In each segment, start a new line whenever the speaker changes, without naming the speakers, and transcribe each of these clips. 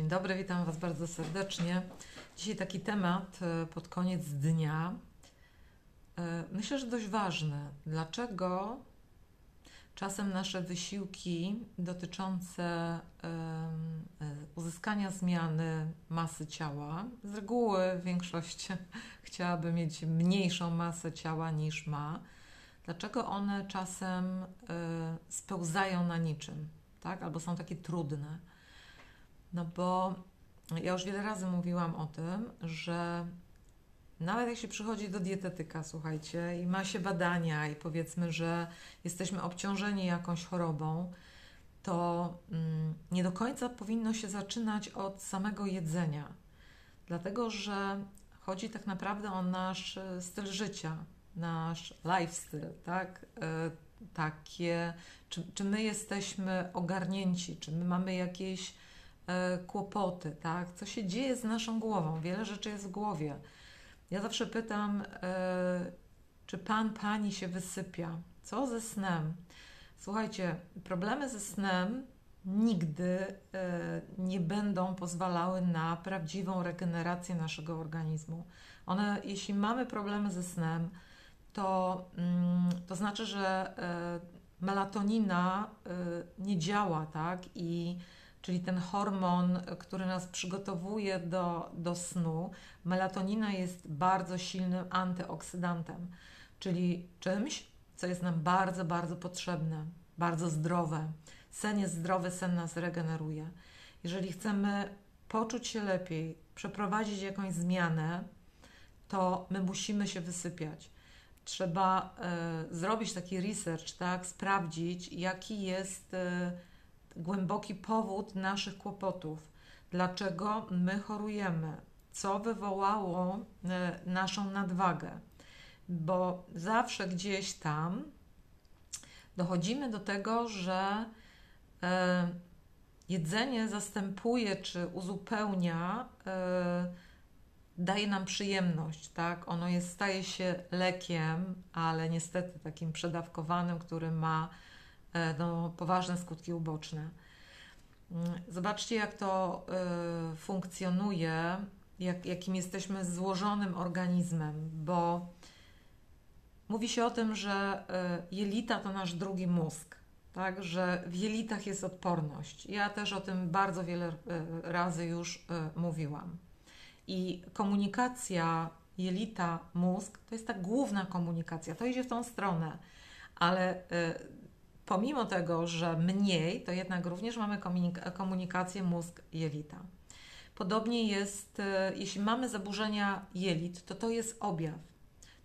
Dzień dobry, witam Was bardzo serdecznie. Dzisiaj taki temat e, pod koniec dnia. E, myślę, że dość ważny. Dlaczego czasem nasze wysiłki dotyczące e, uzyskania zmiany masy ciała, z reguły większość chciałaby mieć mniejszą masę ciała niż ma, dlaczego one czasem spełzają na niczym, tak? albo są takie trudne? No bo ja już wiele razy mówiłam o tym, że nawet jak się przychodzi do dietetyka, słuchajcie, i ma się badania, i powiedzmy, że jesteśmy obciążeni jakąś chorobą, to mm, nie do końca powinno się zaczynać od samego jedzenia, dlatego że chodzi tak naprawdę o nasz e, styl życia, nasz lifestyle, tak? E, takie, czy, czy my jesteśmy ogarnięci, czy my mamy jakieś kłopoty, tak? Co się dzieje z naszą głową? Wiele rzeczy jest w głowie. Ja zawsze pytam, e, czy pan, pani się wysypia? Co ze snem? Słuchajcie, problemy ze snem nigdy e, nie będą pozwalały na prawdziwą regenerację naszego organizmu. One, jeśli mamy problemy ze snem, to, mm, to znaczy, że melatonina nie działa, tak? I czyli ten hormon, który nas przygotowuje do, do snu, melatonina jest bardzo silnym antyoksydantem, czyli czymś, co jest nam bardzo, bardzo potrzebne, bardzo zdrowe. Sen jest zdrowy, sen nas regeneruje. Jeżeli chcemy poczuć się lepiej, przeprowadzić jakąś zmianę, to my musimy się wysypiać. Trzeba y, zrobić taki research, tak, sprawdzić, jaki jest. Y, głęboki powód naszych kłopotów, dlaczego my chorujemy, co wywołało e, naszą nadwagę, bo zawsze gdzieś tam dochodzimy do tego, że e, jedzenie zastępuje czy uzupełnia, e, daje nam przyjemność, tak? Ono jest, staje się lekiem, ale niestety takim przedawkowanym, który ma no, poważne skutki uboczne. Mm, zobaczcie, jak to y, funkcjonuje, jak, jakim jesteśmy złożonym organizmem, bo mówi się o tym, że y, jelita to nasz drugi mózg, tak, że w jelitach jest odporność. Ja też o tym bardzo wiele razy już mówiłam. I komunikacja jelita-mózg to jest ta główna komunikacja, to idzie w tą stronę, ale pomimo tego, że mniej, to jednak również mamy komunik- komunikację mózg-jelita. Podobnie jest, e, jeśli mamy zaburzenia jelit, to to jest objaw.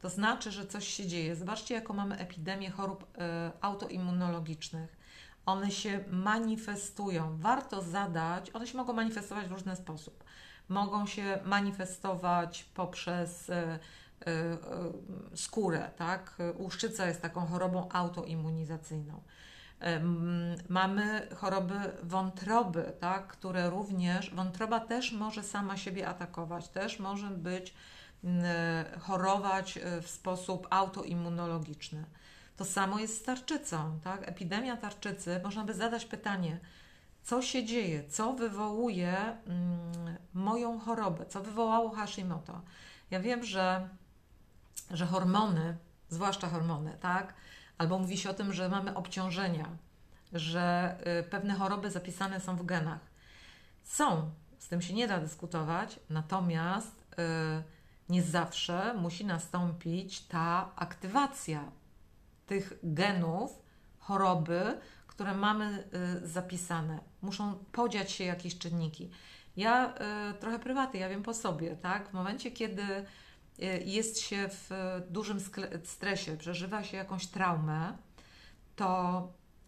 To znaczy, że coś się dzieje. Zobaczcie, jaką mamy epidemię chorób e, autoimmunologicznych. One się manifestują. Warto zadać, one się mogą manifestować w różny sposób. Mogą się manifestować poprzez e, skórę, tak? Łuszczyca jest taką chorobą autoimmunizacyjną. Mamy choroby wątroby, tak, które również, wątroba też może sama siebie atakować, też może być, chorować e, w sposób autoimmunologiczny. To samo jest z tarczycą, tak? Epidemia tarczycy, można by zadać pytanie, co się dzieje, co wywołuje moją chorobę, co wywołało Hashimoto. Ja wiem, że, że hormony, zwłaszcza hormony, tak, Albo mówi się o tym, że mamy obciążenia, że y, pewne choroby zapisane są w genach. Są, z tym się nie da dyskutować, natomiast y, nie zawsze musi nastąpić ta aktywacja tych genów choroby, które mamy y, zapisane. Muszą podziać się jakieś czynniki. Ja trochę prywaty, ja wiem po sobie, tak? W momencie, kiedy jest się w dużym stresie, przeżywa się jakąś traumę, to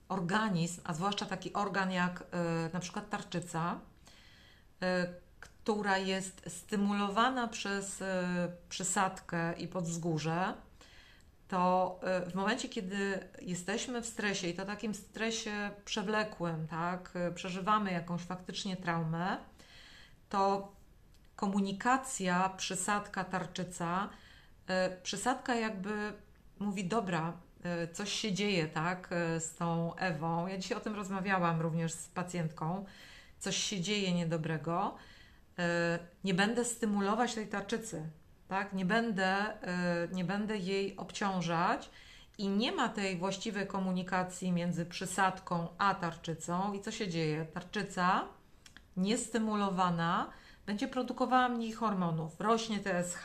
organizm, a zwłaszcza taki organ jak y, na przykład tarczyca, y, która jest stymulowana przez przysadkę i podzgórze, to w momencie, kiedy jesteśmy w stresie i to takim stresie przewlekłym, tak, przeżywamy jakąś faktycznie traumę, to komunikacja, przysadka, tarczyca, e, przysadka jakby mówi, dobra, e, coś się dzieje, tak, e, z tą Ewą. Ja dzisiaj o tym rozmawiałam również z pacjentką coś się dzieje niedobrego, nie będę stymulować tej tarczycy, tak? Nie będę, nie będę jej obciążać i nie ma tej właściwej komunikacji między przysadką a tarczycą. I co się dzieje? Tarczyca niestymulowana będzie produkowała mniej hormonów, rośnie TSH,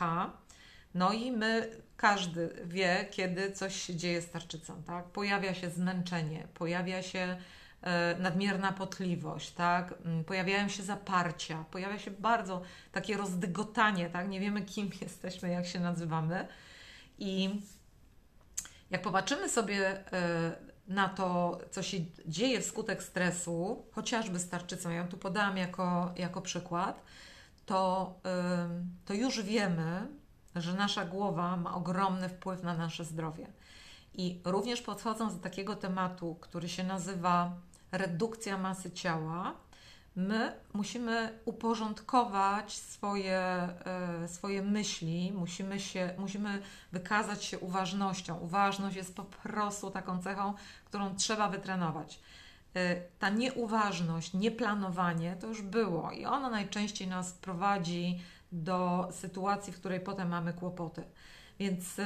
no i my, każdy wie, kiedy coś się dzieje z tarczycą, tak? Pojawia się zmęczenie, pojawia się e, nadmierna potliwość, tak? Mm, pojawiają się zaparcia, pojawia się bardzo takie rozdygotanie, tak? Nie wiemy, kim jesteśmy, jak się nazywamy. I jak popatrzymy sobie e, na to, co się dzieje wskutek stresu, chociażby z tarczycą, ja ją tu podałam jako, jako przykład, to, to już wiemy, że nasza głowa ma ogromny wpływ na nasze zdrowie. I również podchodząc do takiego tematu, który się nazywa redukcja masy ciała, my musimy uporządkować swoje, e, swoje myśli, musimy, się, musimy wykazać się uważnością. Uważność jest po prostu taką cechą, którą trzeba wytrenować. E, ta nieuważność, nieplanowanie to już było i ono najczęściej nas prowadzi do sytuacji, w której potem mamy kłopoty. Więc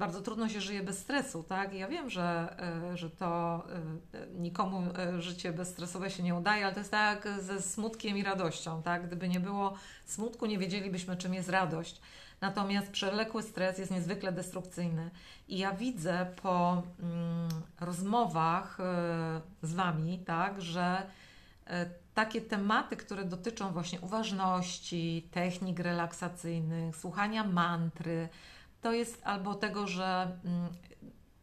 bardzo trudno się żyje bez stresu, tak? Ja wiem, że, e, że to e, nikomu e, życie bezstresowe się nie udaje, ale to jest tak ze smutkiem i radością, tak? Gdyby nie było smutku, nie wiedzielibyśmy, czym jest radość. Natomiast przewlekły stres jest niezwykle destrukcyjny. I ja widzę po mm, rozmowach z Wami, tak, że takie tematy, które dotyczą właśnie uważności, technik relaksacyjnych, słuchania mantry, to jest albo tego, że mm,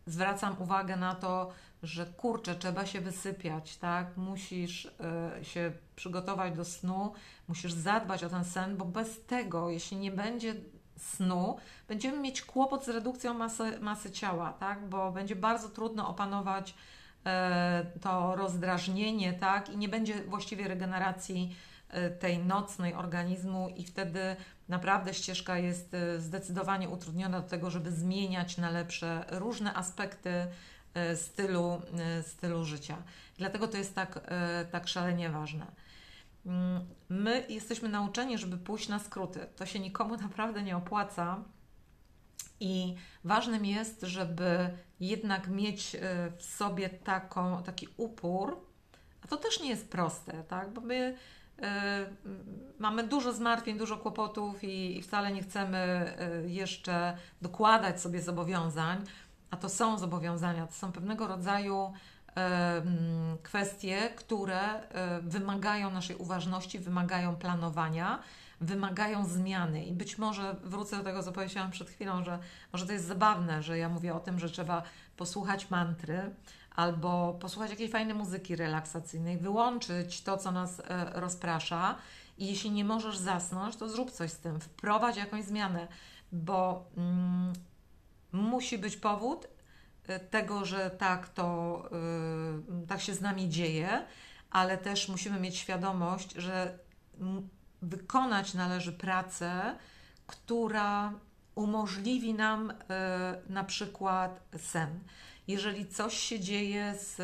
zwracam uwagę na to, że kurczę, trzeba się wysypiać, tak? Musisz y, się przygotować do snu, musisz zadbać o ten sen, bo bez tego, jeśli nie będzie snu, będziemy mieć kłopot z redukcją masy, masy ciała, tak? Bo będzie bardzo trudno opanować y, to rozdrażnienie, tak? I nie będzie właściwie regeneracji y, tej nocnej organizmu i wtedy Naprawdę ścieżka jest e, zdecydowanie utrudniona do tego, żeby zmieniać na lepsze różne aspekty e, stylu, e, stylu życia. Dlatego to jest tak, tak szalenie ważne. Mm, my jesteśmy nauczeni, żeby pójść na skróty. To się nikomu naprawdę nie opłaca. I ważnym jest, żeby jednak mieć w sobie taką, taki upór, a to też nie jest proste, tak? bo my E, mamy dużo zmartwień, dużo kłopotów i, wcale nie chcemy e, jeszcze dokładać sobie zobowiązań, a to są zobowiązania, to są pewnego rodzaju e, kwestie, które wymagają naszej uważności, wymagają planowania, wymagają zmiany. I być może wrócę do tego, co powiedziałam przed chwilą, że może to jest zabawne, że ja mówię o tym, że trzeba posłuchać mantry, albo posłuchać jakiejś fajnej muzyki relaksacyjnej, wyłączyć to, co nas e, rozprasza. I jeśli nie możesz zasnąć, to zrób coś z tym, wprowadź jakąś zmianę, bo mm, musi być powód tego, że tak to yy, tak się z nami dzieje, ale też musimy mieć świadomość, że wykonać należy pracę, która umożliwi nam yy, na przykład sen jeżeli coś się dzieje z,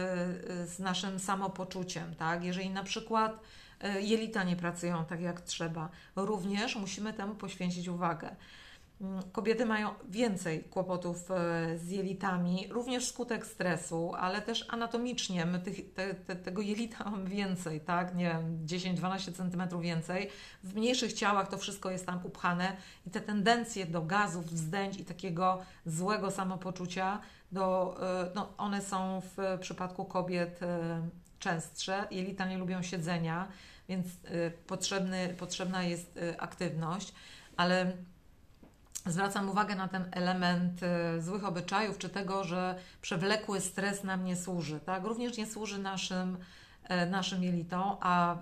z naszym samopoczuciem, tak? Jeżeli na przykład jelita nie pracują tak jak trzeba, również musimy temu poświęcić uwagę. Mm, kobiety mają więcej kłopotów e, z jelitami, również wskutek stresu, ale też anatomicznie my tych, te, te, tego jelita mamy więcej, tak? Nie wiem, 10-12 cm więcej. W mniejszych ciałach to wszystko jest tam upchane i te tendencje do gazów, wzdęć i takiego złego samopoczucia do, e, no, one są w przypadku kobiet e, częstsze. Jelita nie lubią siedzenia, więc potrzebny, potrzebna jest aktywność, ale zwracam uwagę na ten element złych obyczajów, czy tego, że przewlekły stres nam nie służy. Tak? Również nie służy naszym, naszym jelitom, a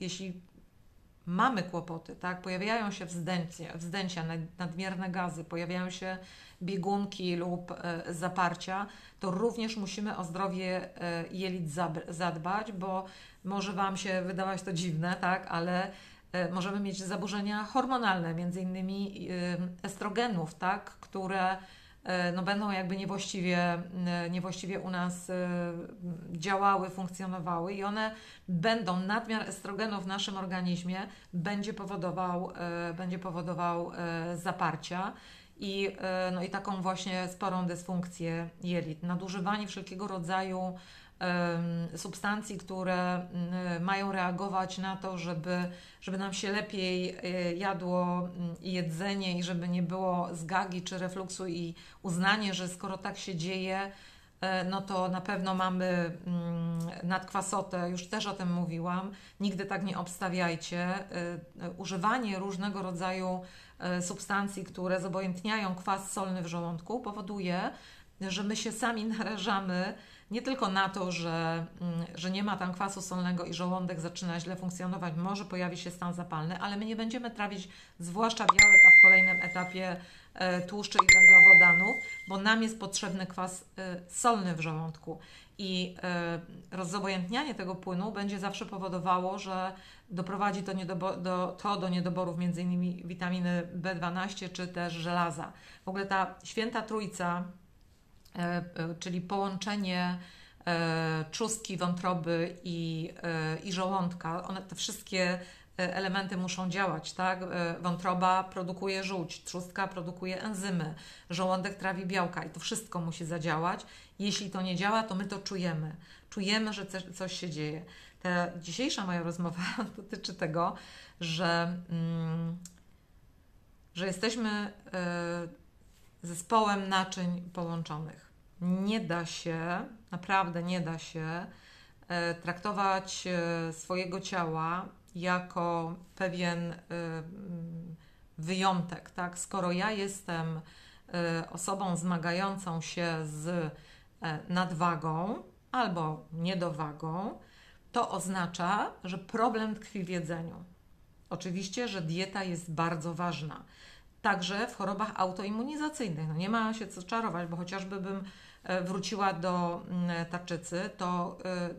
jeśli mamy kłopoty, tak? pojawiają się wzdęcia, nadmierne gazy, pojawiają się biegunki lub e, zaparcia, to również musimy o zdrowie e, jelit zadbać, bo może Wam się wydawać to dziwne, tak, ale e, możemy mieć zaburzenia hormonalne, między innymi estrogenów, tak, które no będą jakby niewłaściwie, niewłaściwie u nas działały, funkcjonowały i one będą, nadmiar estrogenu w naszym organizmie będzie powodował, będzie powodował zaparcia i, no i taką właśnie sporą dysfunkcję jelit. Nadużywanie wszelkiego rodzaju substancji, które mają reagować na to, żeby, żeby nam się lepiej e, jadło jedzenie i żeby nie było zgagi czy refluksu i uznanie, że skoro tak się dzieje, e, no to na pewno mamy nadkwasotę, już też o tym mówiłam. Nigdy tak nie obstawiajcie. E, używanie różnego rodzaju substancji, które zobojętniają kwas solny w żołądku, powoduje, że my się sami narażamy nie tylko na to, że, mm, że nie ma tam kwasu solnego i żołądek zaczyna źle funkcjonować, może pojawi się stan zapalny, ale my nie będziemy trawić zwłaszcza białek, a w kolejnym etapie e, tłuszczy i węglowodanów, bo nam jest potrzebny kwas e, solny w żołądku. I e, rozzobojętnianie tego płynu będzie zawsze powodowało, że doprowadzi to, do, to do niedoborów m.in. witaminy B12 czy też żelaza. W ogóle ta święta trójca czyli połączenie e, trzustki, wątroby i, i żołądka. One, te wszystkie elementy muszą działać, tak? Wątroba produkuje żółć, trzustka produkuje enzymy, żołądek trawi białka i to wszystko musi zadziałać. Jeśli to nie działa, to my to czujemy. Czujemy, że coś się dzieje. Ta dzisiejsza moja rozmowa dotyczy tego, że, mm, że jesteśmy zespołem naczyń połączonych. Nie da się, naprawdę nie da się e, traktować e, swojego ciała jako pewien e, wyjątek, tak? Skoro ja jestem osobą zmagającą się z nadwagą albo niedowagą, to oznacza, że problem tkwi w jedzeniu. Oczywiście, że dieta jest bardzo ważna także w chorobach autoimmunizacyjnych. No nie ma się co czarować, bo chociażby bym e, wróciła do mm, tarczycy, to e,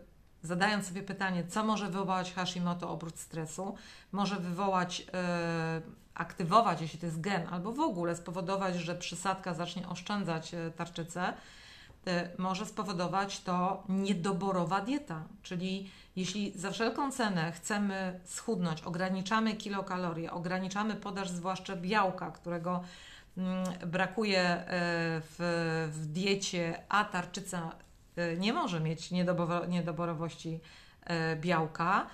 zadając sobie pytanie, co może wywołać Hashimoto oprócz stresu, może wywołać, e, aktywować, jeśli to jest gen, albo w ogóle spowodować, że przysadka zacznie oszczędzać tarczycę, może spowodować to niedoborowa dieta, czyli jeśli za wszelką cenę chcemy schudnąć, ograniczamy kilokalorie, ograniczamy podaż zwłaszcza białka, którego mm, brakuje e, w, w diecie, a tarczyca e, nie może mieć niedoborowości białka,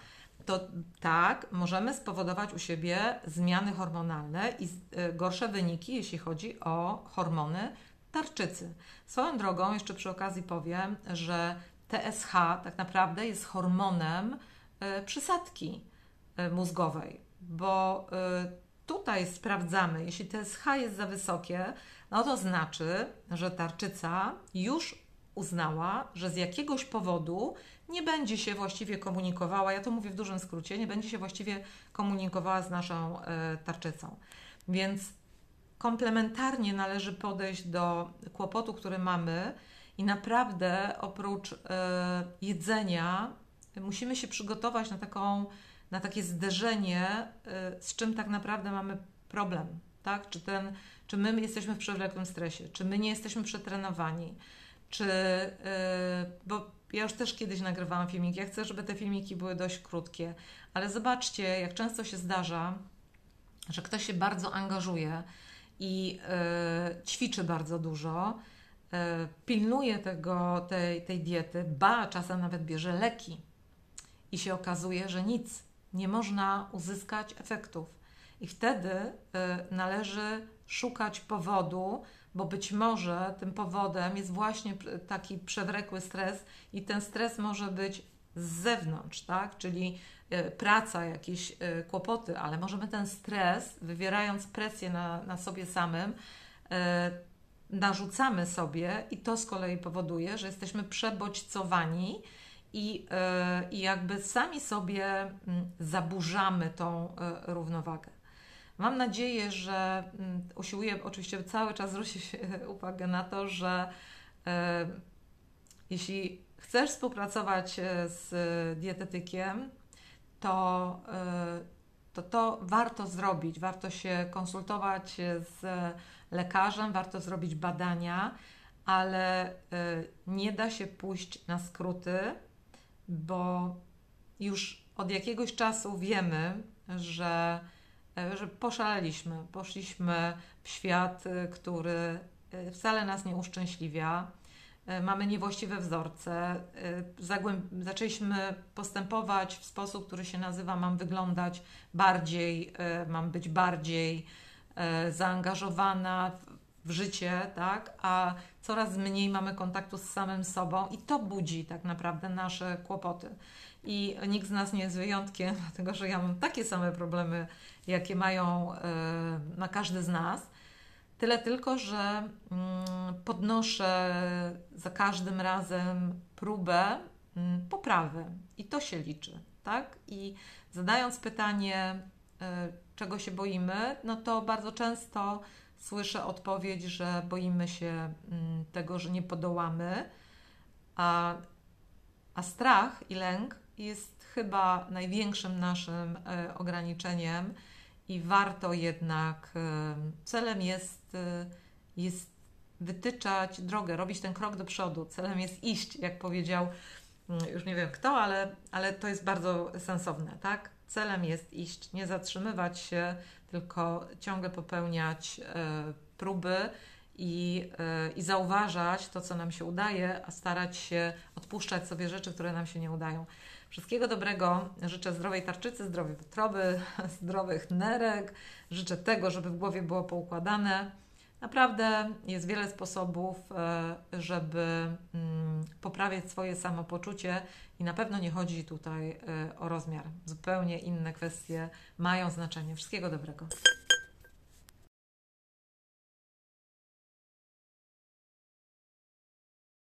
to tak, możemy spowodować u siebie zmiany hormonalne i gorsze wyniki, jeśli chodzi o hormony tarczycy. Swoją drogą, jeszcze przy okazji powiem, że TSH tak naprawdę jest hormonem e, przysadki e, mózgowej, bo e, tutaj sprawdzamy, jeśli TSH jest za wysokie, no to znaczy, że tarczyca już uznała, że z jakiegoś powodu nie będzie się właściwie komunikowała, ja to mówię w dużym skrócie, nie będzie się właściwie komunikowała z naszą tarczycą. Więc komplementarnie należy podejść do kłopotu, który mamy i naprawdę oprócz e, jedzenia musimy się przygotować na, taką, na takie zderzenie, e, z czym tak naprawdę mamy problem. Tak? Czy, ten, czy my jesteśmy w przewlekłym stresie, czy my nie jesteśmy przetrenowani, czy. E, bo ja już też kiedyś nagrywałam filmiki. Ja chcę, żeby te filmiki były dość krótkie, ale zobaczcie, jak często się zdarza, że ktoś się bardzo angażuje i ćwiczy bardzo dużo E, pilnuje tego, tej, tej diety, ba, czasem nawet bierze leki i się okazuje, że nic, nie można uzyskać efektów. I wtedy e, należy szukać powodu, bo być może tym powodem jest właśnie taki przewlekły stres i ten stres może być z zewnątrz, tak? Czyli e, praca, jakieś kłopoty, ale możemy ten stres, wywierając presję na, na sobie samym, narzucamy sobie i to z kolei powoduje, że jesteśmy przebodźcowani i, e, i jakby sami sobie mm, zaburzamy tą e, równowagę. Mam nadzieję, że mm, usiłuję oczywiście cały czas zwrócić uwagę na to, że e, jeśli chcesz współpracować z dietetykiem, to to to warto zrobić, warto się konsultować z lekarzem, warto zrobić badania, ale y, nie da się pójść na skróty, bo już od jakiegoś czasu wiemy, że, y, że poszaleliśmy, poszliśmy w świat, y, który wcale nas nie uszczęśliwia. Mamy niewłaściwe wzorce. Zaczęliśmy postępować w sposób, który się nazywa: mam wyglądać bardziej, mam być bardziej zaangażowana w życie, tak? A coraz mniej mamy kontaktu z samym sobą i to budzi tak naprawdę nasze kłopoty. I nikt z nas nie jest wyjątkiem, dlatego że ja mam takie same problemy, jakie mają na każdy z nas. Tyle tylko, że mm, podnoszę za każdym razem próbę mm, poprawy. I to się liczy, tak? I zadając pytanie, e, czego się boimy, no to bardzo często słyszę odpowiedź, że boimy się mm, tego, że nie podołamy, a, a strach i lęk jest chyba największym naszym e, ograniczeniem i warto jednak, e, celem jest, e, jest wytyczać drogę, robić ten krok do przodu. Celem jest iść, jak powiedział, mm, już nie wiem kto, ale, ale to jest bardzo sensowne, tak? Celem jest iść, nie zatrzymywać się, tylko ciągle popełniać e, próby i, e, i zauważać to, co nam się udaje, a starać się odpuszczać sobie rzeczy, które nam się nie udają. Wszystkiego dobrego. Życzę zdrowej tarczycy, zdrowej wątroby, zdrowych nerek. Życzę tego, żeby w głowie było poukładane. Naprawdę jest wiele sposobów, e, żeby mm, poprawiać swoje samopoczucie i na pewno nie chodzi tutaj e, o rozmiar. Zupełnie inne kwestie mają znaczenie. Wszystkiego dobrego.